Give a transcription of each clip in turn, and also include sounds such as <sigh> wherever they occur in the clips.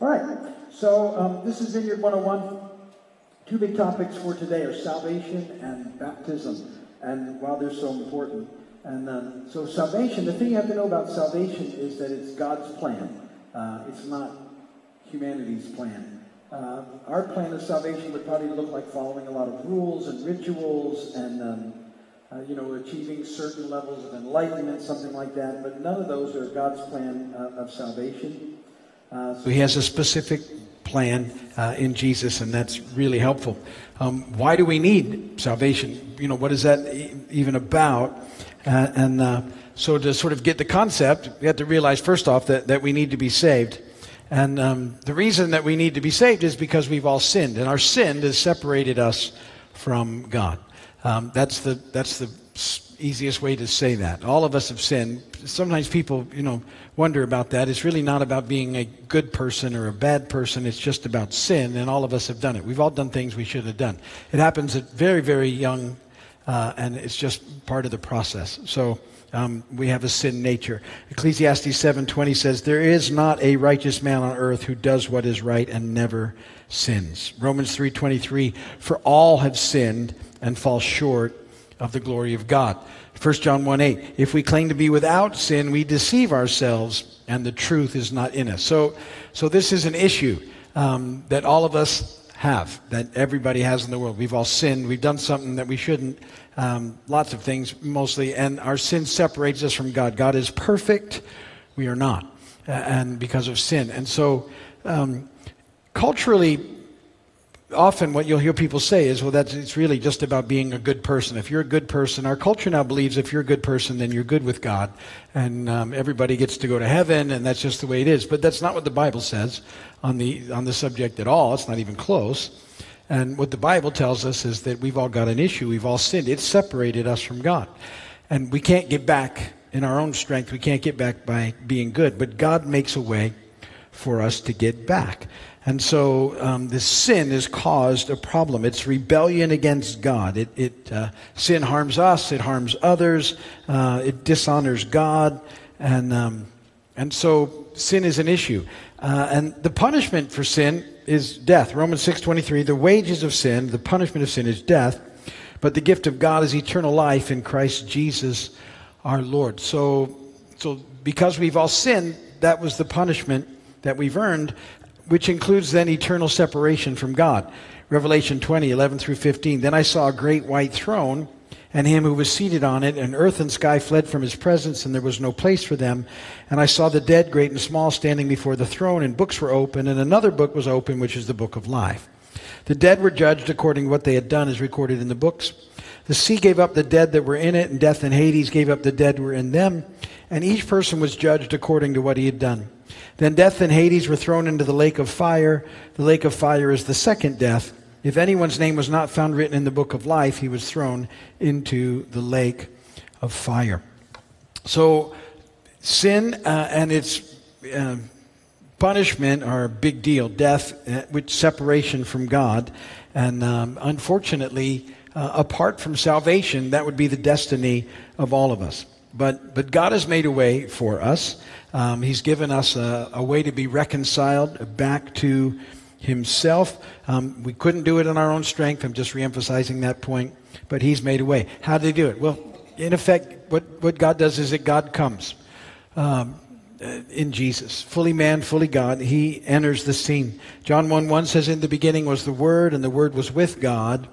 All right. So um, this is Vineyard 101. Two big topics for today are salvation and baptism, and while they're so important. And um, so salvation, the thing you have to know about salvation is that it's God's plan. Uh, it's not humanity's plan. Uh, our plan of salvation would probably look like following a lot of rules and rituals and um, uh, you know, achieving certain levels of enlightenment, something like that. But none of those are God's plan uh, of salvation. Uh, so he has a specific plan uh, in Jesus, and that's really helpful. Um, why do we need salvation? You know, what is that e- even about? Uh, and so, to sort of get the concept, we have to realize first off that, that we need to be saved. And um, the reason that we need to be saved is because we've all sinned, and our sin has separated us from God. Um, that's the that's the easiest way to say that. All of us have sinned. Sometimes people, you know, wonder about that. It's really not about being a good person or a bad person. It's just about sin, and all of us have done it. We've all done things we should have done. It happens at very, very young, uh, and it's just part of the process. So. Um, we have a sin nature. Ecclesiastes 7:20 says, "There is not a righteous man on earth who does what is right and never sins." Romans 3:23, "For all have sinned and fall short of the glory of God. 1 John 1 8, if we claim to be without sin, we deceive ourselves and the truth is not in us. So, so this is an issue um, that all of us have, that everybody has in the world. We've all sinned. We've done something that we shouldn't, um, lots of things mostly, and our sin separates us from God. God is perfect. We are not, uh, and because of sin. And so, um, culturally, often what you'll hear people say is, well, that's, it's really just about being a good person. If you're a good person, our culture now believes if you're a good person, then you're good with God. And um, everybody gets to go to heaven, and that's just the way it is. But that's not what the Bible says on the, on the subject at all. It's not even close. And what the Bible tells us is that we've all got an issue. We've all sinned. It's separated us from God. And we can't get back in our own strength. We can't get back by being good. But God makes a way for us to get back. And so um, this sin has caused a problem. It's rebellion against God. It, it uh, sin harms us. It harms others. Uh, it dishonors God, and um, and so sin is an issue. Uh, and the punishment for sin is death. Romans six twenty three. The wages of sin, the punishment of sin, is death, but the gift of God is eternal life in Christ Jesus, our Lord. So so because we've all sinned, that was the punishment that we've earned which includes then eternal separation from God. Revelation 20, 11 through 15. Then I saw a great white throne and him who was seated on it, and earth and sky fled from his presence, and there was no place for them. And I saw the dead, great and small, standing before the throne, and books were open, and another book was open, which is the book of life. The dead were judged according to what they had done, as recorded in the books. The sea gave up the dead that were in it, and death and Hades gave up the dead were in them, and each person was judged according to what he had done. Then death and Hades were thrown into the lake of fire. The lake of fire is the second death. If anyone's name was not found written in the book of life, he was thrown into the lake of fire. So, sin uh, and its uh, punishment are a big deal. Death, uh, which separation from God, and um, unfortunately, uh, apart from salvation, that would be the destiny of all of us. But but God has made a way for us. Um, he's given us a, a, way to be reconciled back to Himself. Um, we couldn't do it in our own strength. I'm just reemphasizing that point. But He's made a way. How did He do it? Well, in effect, what, what God does is that God comes um, in Jesus, fully man, fully God. He enters the scene. John 1 1 says, In the beginning was the Word, and the Word was with God,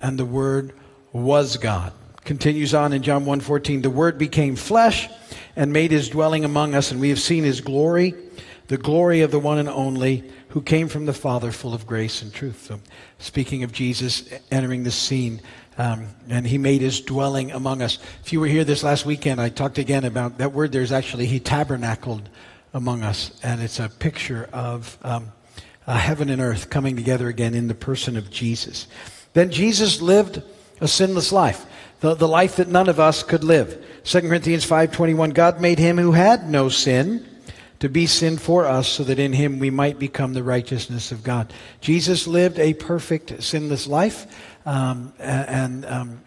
and the Word was God. Continues on in John 1:14, the word became flesh and made his dwelling among us and we have seen his glory, the glory of the one and only who came from the Father full of grace and truth. So speaking of Jesus entering the scene, um, and he made his dwelling among us. If you were here this last weekend, I talked again about that word. There's actually, he tabernacled among us, and it's a picture of um, uh, heaven and earth coming together again in the person of Jesus. Then Jesus lived a sinless life the, the life that none of us could live. 2 Corinthians 5.21, God made him who had no sin to be sin for us so that in him we might become the righteousness of God. Jesus lived a perfect, sinless life, um, and um,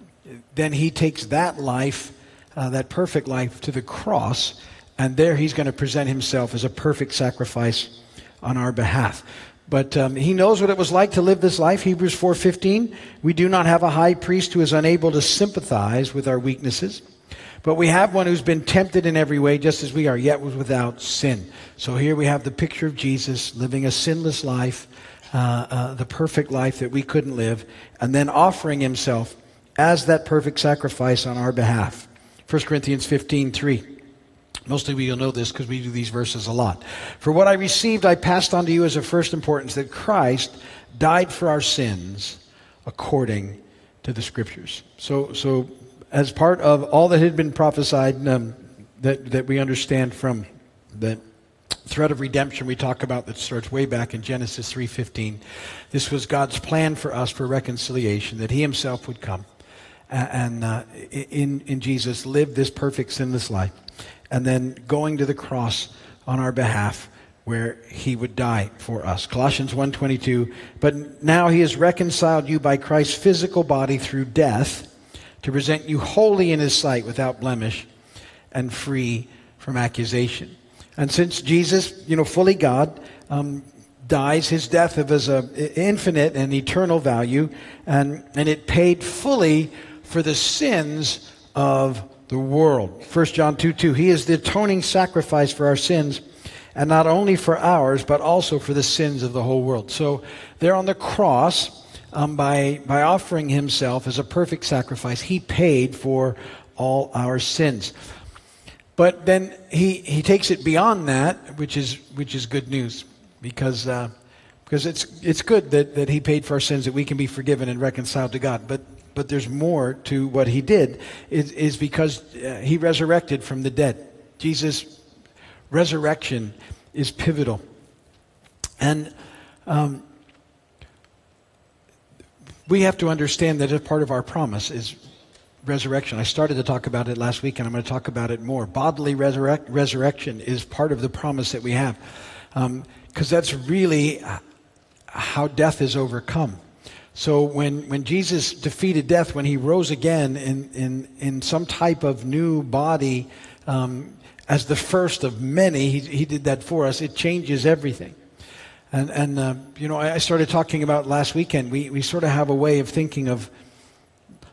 then he takes that life, uh, that perfect life, to the cross, and there he's going to present himself as a perfect sacrifice on our behalf. But um, he knows what it was like to live this life. Hebrews 4:15. We do not have a high priest who is unable to sympathize with our weaknesses, but we have one who's been tempted in every way, just as we are, yet was without sin. So here we have the picture of Jesus living a sinless life, uh, uh, the perfect life that we couldn't live, and then offering himself as that perfect sacrifice on our behalf. 1 Corinthians 15:3. Most of you will know this because we do these verses a lot. For what I received, I passed on to you as of first importance that Christ died for our sins according to the Scriptures. So, so as part of all that had been prophesied, um, that, that we understand from the thread of redemption we talk about that starts way back in Genesis 3:15. This was God's plan for us for reconciliation, that He Himself would come and uh, in, in Jesus live this perfect sinless life and then going to the cross on our behalf where he would die for us. Colossians 1:22, but now he has reconciled you by Christ's physical body through death to present you holy in his sight without blemish and free from accusation. And since Jesus, you know, fully God, um, dies, his death of an infinite and eternal value, and, and it paid fully for the sins of the world. 1 John 2 2. He is the atoning sacrifice for our sins, and not only for ours, but also for the sins of the whole world. So, there on the cross, um, by, by offering himself as a perfect sacrifice, he paid for all our sins. But then he, he takes it beyond that, which is, which is good news, because, uh, because it's, it's good that, that he paid for our sins, that we can be forgiven and reconciled to God. But but there's more to what he did, is, is because uh, he resurrected from the dead. Jesus' resurrection is pivotal. And um, we have to understand that as part of our promise is resurrection. I started to talk about it last week, and I'm going to talk about it more. Bodily resurrect, resurrection is part of the promise that we have, because um, that's really how death is overcome. So when, when Jesus defeated death, when he rose again in, in, in some type of new body, um, as the first of many, he, he did that for us. It changes everything. And, and uh, you know, I started talking about last weekend. We, we sort of have a way of thinking of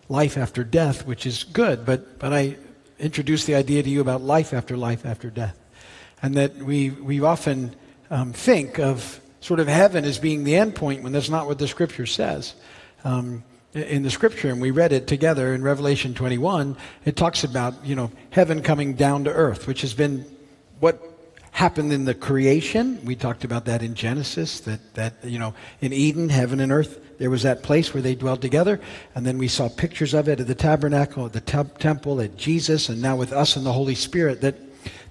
life after death, which is good, but, but I introduced the idea to you about life after life after death. And that we, we often um, think of sort of heaven as being the end point when that's not what the scripture says. Um, in the scripture, and we read it together in Revelation 21, it talks about, you know, heaven coming down to earth, which has been what happened in the creation. We talked about that in Genesis, that, that, you know, in Eden, heaven and earth, there was that place where they dwelled together. And then we saw pictures of it at the tabernacle, at the te- temple, at Jesus, and now with us and the Holy Spirit, that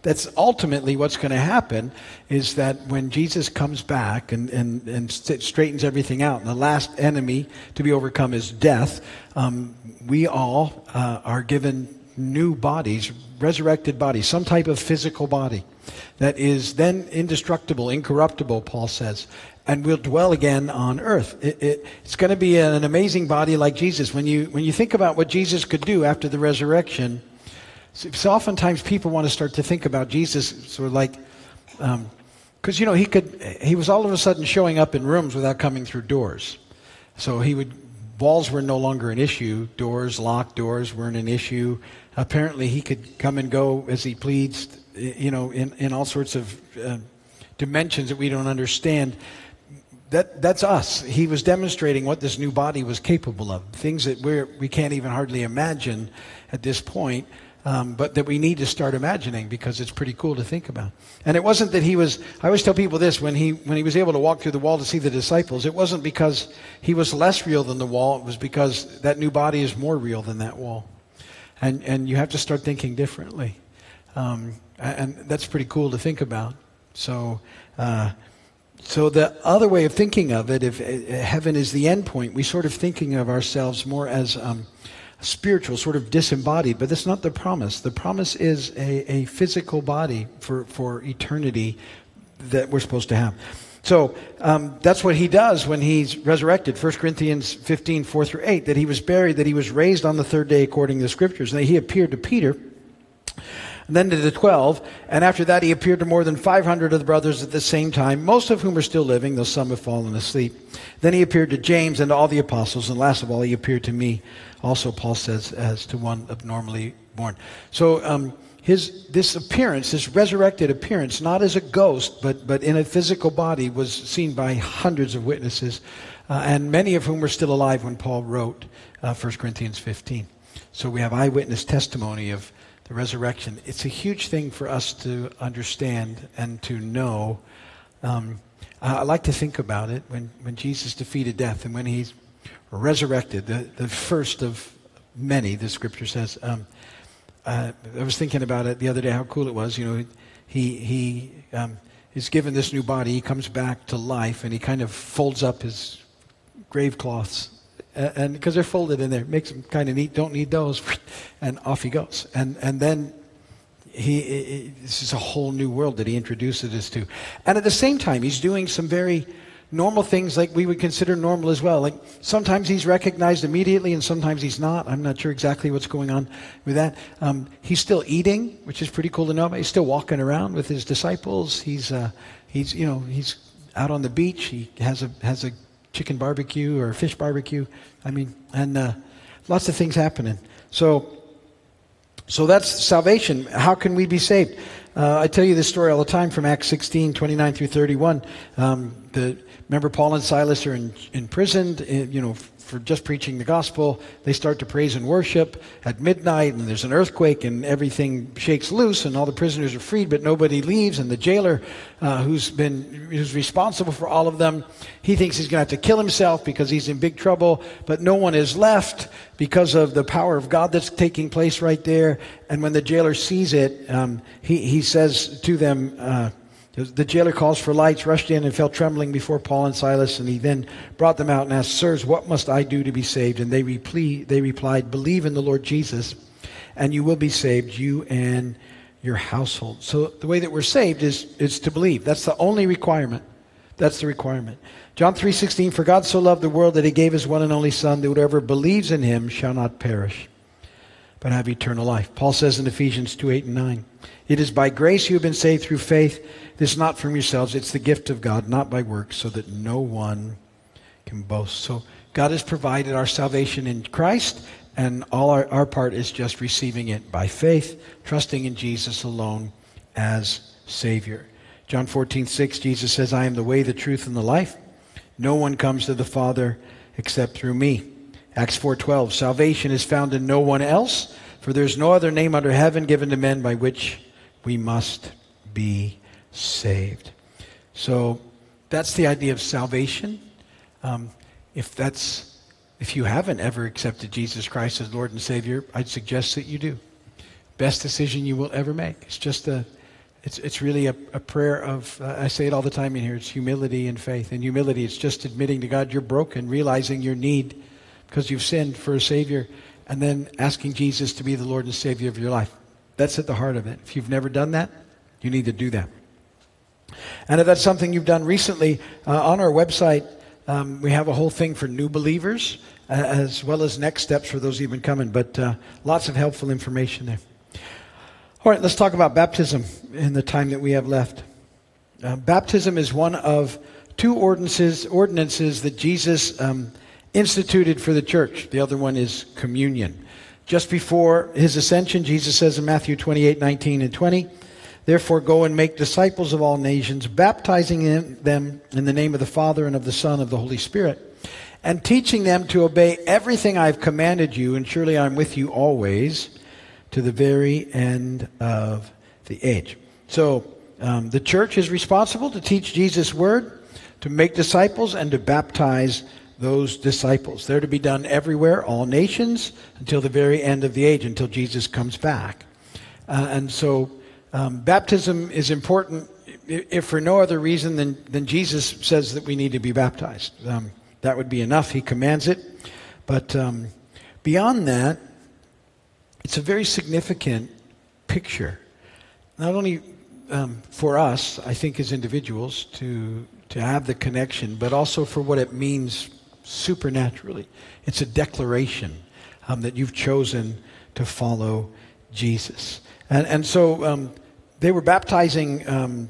that's ultimately what's going to happen is that when Jesus comes back and, and, and st- straightens everything out, and the last enemy to be overcome is death, um, we all uh, are given new bodies, resurrected bodies, some type of physical body that is then indestructible, incorruptible, Paul says, and we'll dwell again on earth. It, it, it's going to be an amazing body like Jesus. When you, when you think about what Jesus could do after the resurrection, so oftentimes people want to start to think about Jesus sort of like, because um, you know he could, he was all of a sudden showing up in rooms without coming through doors. So he would, walls were no longer an issue. Doors, locked doors weren't an issue. Apparently he could come and go as he pleased, you know, in, in all sorts of uh, dimensions that we don't understand. That, that's us. He was demonstrating what this new body was capable of, things that we're, we can't even hardly imagine at this point um, but that we need to start imagining because it's pretty cool to think about. And it wasn't that he was, I always tell people this, when he, when he was able to walk through the wall to see the disciples, it wasn't because he was less real than the wall, it was because that new body is more real than that wall. And, and you have to start thinking differently. Um, and that's pretty cool to think about. So, uh, so the other way of thinking of it, if heaven is the end point, we sort of thinking of ourselves more as um, spiritual, sort of disembodied, but that's not the promise. The promise is a, a physical body for, for eternity that we're supposed to have. So um, that's what he does when he's resurrected. 1 Corinthians 15, 4 through 8, that he was buried, that he was raised on the third day according to the scriptures. And he appeared to Peter and then to the 12. And after that, he appeared to more than 500 of the brothers at the same time, most of whom are still living, though some have fallen asleep. Then he appeared to James and to all the apostles. And last of all, he appeared to me, also, Paul says, as to one abnormally born. So, um, his, this appearance, this resurrected appearance, not as a ghost, but, but in a physical body, was seen by hundreds of witnesses, uh, and many of whom were still alive when Paul wrote uh, 1 Corinthians 15. So we have eyewitness testimony of the resurrection. It's a huge thing for us to understand and to know. Um, I like to think about it when, when Jesus defeated death and when he's resurrected, the, the first of many, the scripture says. Um, uh, I was thinking about it the other day, how cool it was. You know, he, he um, is given this new body, he comes back to life, and he kind of folds up his grave cloths. And because they're folded in there, makes them kind of neat. Don't need those, <laughs> and off he goes. And and then he, he this is a whole new world that he introduces us to. And at the same time, he's doing some very normal things like we would consider normal as well. Like sometimes he's recognized immediately and sometimes he's not. I'm not sure exactly what's going on with that. Um, he's still eating, which is pretty cool to know about. He's still walking around with his disciples. He's, uh, he's, you know, he's out on the beach. He has a, has a chicken barbecue or fish barbecue. I mean, and uh, lots of things happening. So, so that's salvation. How can we be saved? Uh, I tell you this story all the time from Acts 16, 29 through 31. Um, the Remember, Paul and Silas are in, imprisoned, eh, you know, for just preaching the gospel. They start to praise and worship at midnight, and there's an earthquake, and everything shakes loose, and all the prisoners are freed, but nobody leaves. And the jailer, uh, who's been who's responsible for all of them, he thinks he's going to have to kill himself because he's in big trouble. But no one is left because of the power of God that's taking place right there. And when the jailer sees it, um, he he says to them. Uh, the jailer calls for lights, rushed in, and fell trembling before Paul and Silas. And he then brought them out and asked, Sirs, what must I do to be saved? And they, reply, they replied, Believe in the Lord Jesus, and you will be saved, you and your household. So the way that we're saved is, is to believe. That's the only requirement. That's the requirement. John 3:16 For God so loved the world that he gave his one and only son that whoever believes in him shall not perish but have eternal life. Paul says in Ephesians 2 8 and 9, It is by grace you have been saved through faith. This is not from yourselves, it's the gift of God, not by works, so that no one can boast. So God has provided our salvation in Christ, and all our, our part is just receiving it by faith, trusting in Jesus alone as Savior. John 14 6, Jesus says, I am the way, the truth, and the life. No one comes to the Father except through me. Acts 4:12 Salvation is found in no one else for there's no other name under heaven given to men by which we must be saved. So that's the idea of salvation. Um, if that's if you haven't ever accepted Jesus Christ as Lord and Savior, I'd suggest that you do. Best decision you will ever make. It's just a it's, it's really a, a prayer of, uh, I say it all the time in here, it's humility and faith. And humility, it's just admitting to God you're broken, realizing your need because you've sinned for a Savior, and then asking Jesus to be the Lord and Savior of your life. That's at the heart of it. If you've never done that, you need to do that. And if that's something you've done recently, uh, on our website, um, we have a whole thing for new believers, uh, as well as next steps for those even coming, but uh, lots of helpful information there. All right, let's talk about baptism in the time that we have left. Uh, baptism is one of two ordinances, ordinances that Jesus um, instituted for the church. The other one is communion. Just before his ascension, Jesus says in Matthew 28 19 and 20, Therefore, go and make disciples of all nations, baptizing them in the name of the Father and of the Son and of the Holy Spirit, and teaching them to obey everything I've commanded you, and surely I'm with you always to the very end of the age. So, um, the church is responsible to teach Jesus' word, to make disciples, and to baptize those disciples. They're to be done everywhere, all nations, until the very end of the age, until Jesus comes back. Uh, and so um, baptism is important, if for no other reason than, than Jesus says that we need to be baptized. Um, that would be enough. He commands it. But um, beyond that, it's a very significant picture. Not only um, for us, I think, as individuals, to to have the connection, but also for what it means supernaturally. It's a declaration um, that you've chosen to follow Jesus. And, and so um, they were baptizing um,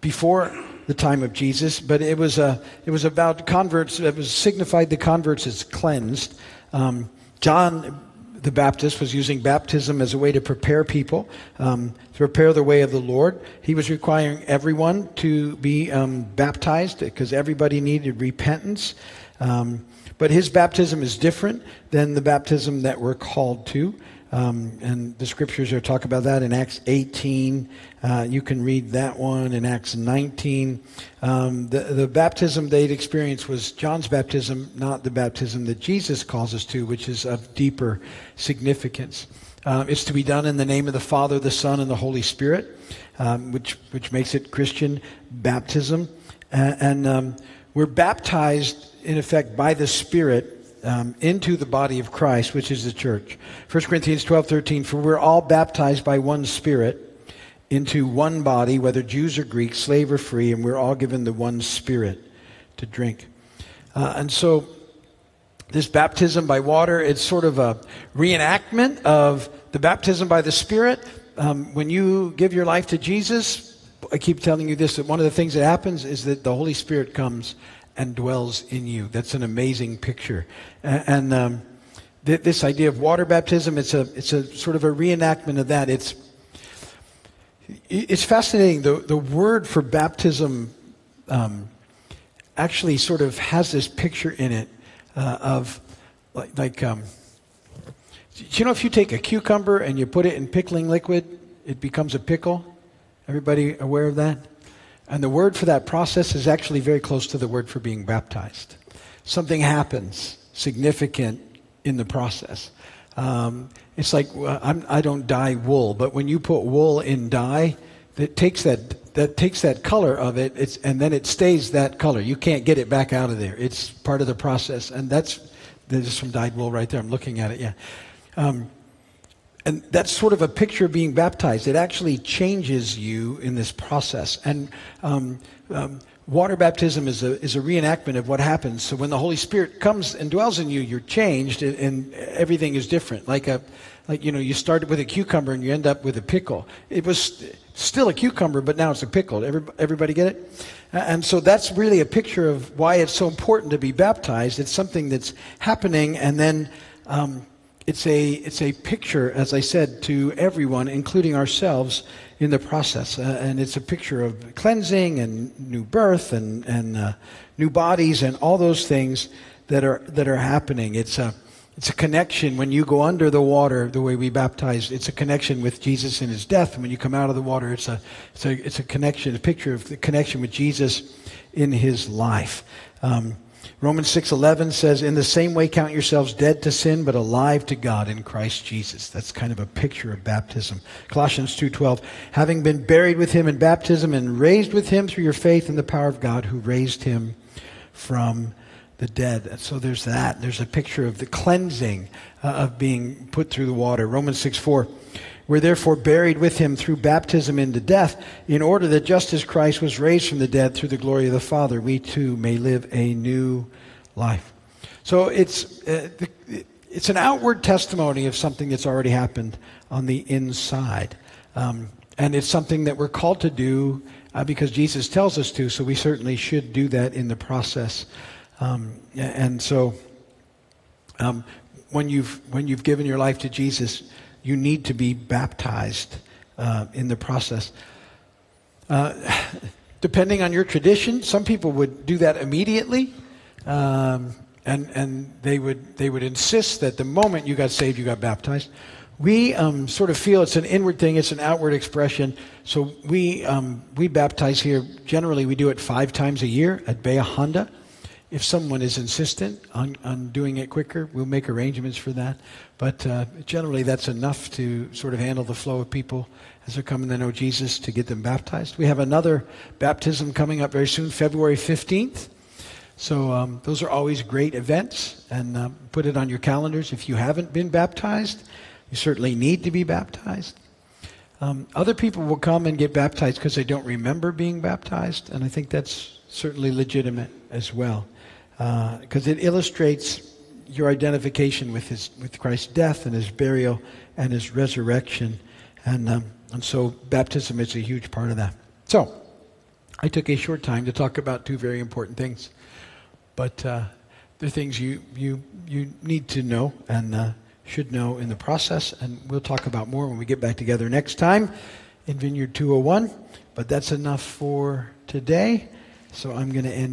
before the time of Jesus, but it was, uh, it was about converts, it was signified the converts as cleansed. Um, John the Baptist was using baptism as a way to prepare people, um, to prepare the way of the Lord. He was requiring everyone to be um, baptized because everybody needed repentance. Um, but his baptism is different than the baptism that we're called to. Um, and the scriptures are talk about that in Acts 18. Uh, you can read that one in Acts 19. Um, the, the baptism they'd experienced was John's baptism, not the baptism that Jesus calls us to, which is of deeper significance. Uh, it's to be done in the name of the Father, the Son, and the Holy Spirit, um, which, which makes it Christian baptism. Uh, and um, we're baptized, in effect, by the Spirit um, into the body of Christ, which is the church. 1 Corinthians 12, 13, for we're all baptized by one Spirit into one body, whether Jews or Greeks, slave or free, and we're all given the one Spirit to drink. Uh, and so, this baptism by water, it's sort of a reenactment of the baptism by the Spirit. Um, when you give your life to Jesus, I keep telling you this that one of the things that happens is that the Holy Spirit comes and dwells in you. That's an amazing picture. And, and um, th- this idea of water baptism, it's a, it's a sort of a reenactment of that. It's, it's fascinating. The, the word for baptism um, actually sort of has this picture in it uh, of like, like um, you know, if you take a cucumber and you put it in pickling liquid, it becomes a pickle. Everybody aware of that? And the word for that process is actually very close to the word for being baptized. Something happens significant in the process. Um, it's like I do not dye wool, but when you put wool in dye, it takes that that takes that color of it, and then it stays that color. You can't get it back out of there. It's part of the process, and that's there's some dyed wool right there. I'm looking at it. Yeah. Um, and that's sort of a picture of being baptized. It actually changes you in this process. And um, um, water baptism is a, is a reenactment of what happens. So when the Holy Spirit comes and dwells in you, you're changed and, and everything is different. Like a, like, you know, you started with a cucumber and you end up with a pickle. It was still a cucumber, but now it's a pickle. everybody get it? And so that's really a picture of why it's so important to be baptized. It's something that's happening and then, um, it's a, it's a picture, as I said, to everyone, including ourselves, in the process. Uh, and it's a picture of cleansing and new birth and, and uh, new bodies and all those things that are, that are happening. It's a, it's a connection when you go under the water, the way we baptize, it's a connection with Jesus in his death. And when you come out of the water, it's a, it's a, it's a connection, a picture of the connection with Jesus in his life. Um, Romans 6:11 says in the same way count yourselves dead to sin but alive to God in Christ Jesus. That's kind of a picture of baptism. Colossians 2:12 having been buried with him in baptism and raised with him through your faith in the power of God who raised him from the dead. And so there's that. There's a picture of the cleansing uh, of being put through the water. Romans 6:4 we're therefore buried with him through baptism into death, in order that just as Christ was raised from the dead through the glory of the Father, we too may live a new life. So it's, uh, it's an outward testimony of something that's already happened on the inside. Um, and it's something that we're called to do uh, because Jesus tells us to, so we certainly should do that in the process. Um, and so um, when, you've, when you've given your life to Jesus, you need to be baptized uh, in the process. Uh, <laughs> depending on your tradition, some people would do that immediately. Um, and, and they would they would insist that the moment you got saved, you got baptized. We um, sort of feel it's an inward thing, it's an outward expression. So we um, we baptize here. Generally, we do it five times a year at Bahia Honda. If someone is insistent on, on doing it quicker, we'll make arrangements for that. But uh, generally, that's enough to sort of handle the flow of people as they're coming to know Jesus to get them baptized. We have another baptism coming up very soon, February 15th. So um, those are always great events, and uh, put it on your calendars. If you haven't been baptized, you certainly need to be baptized. Um, other people will come and get baptized because they don't remember being baptized, and I think that's certainly legitimate as well because uh, it illustrates your identification with his with Christ's death and his burial and his resurrection, And, um, and so baptism is a huge part of that. So, I took a short time to talk about two very important things. But uh, they're things you, you, you need to know and uh, should know in the process. And we'll talk about more when we get back together next time in Vineyard 201. But that's enough for today. So I'm going to end.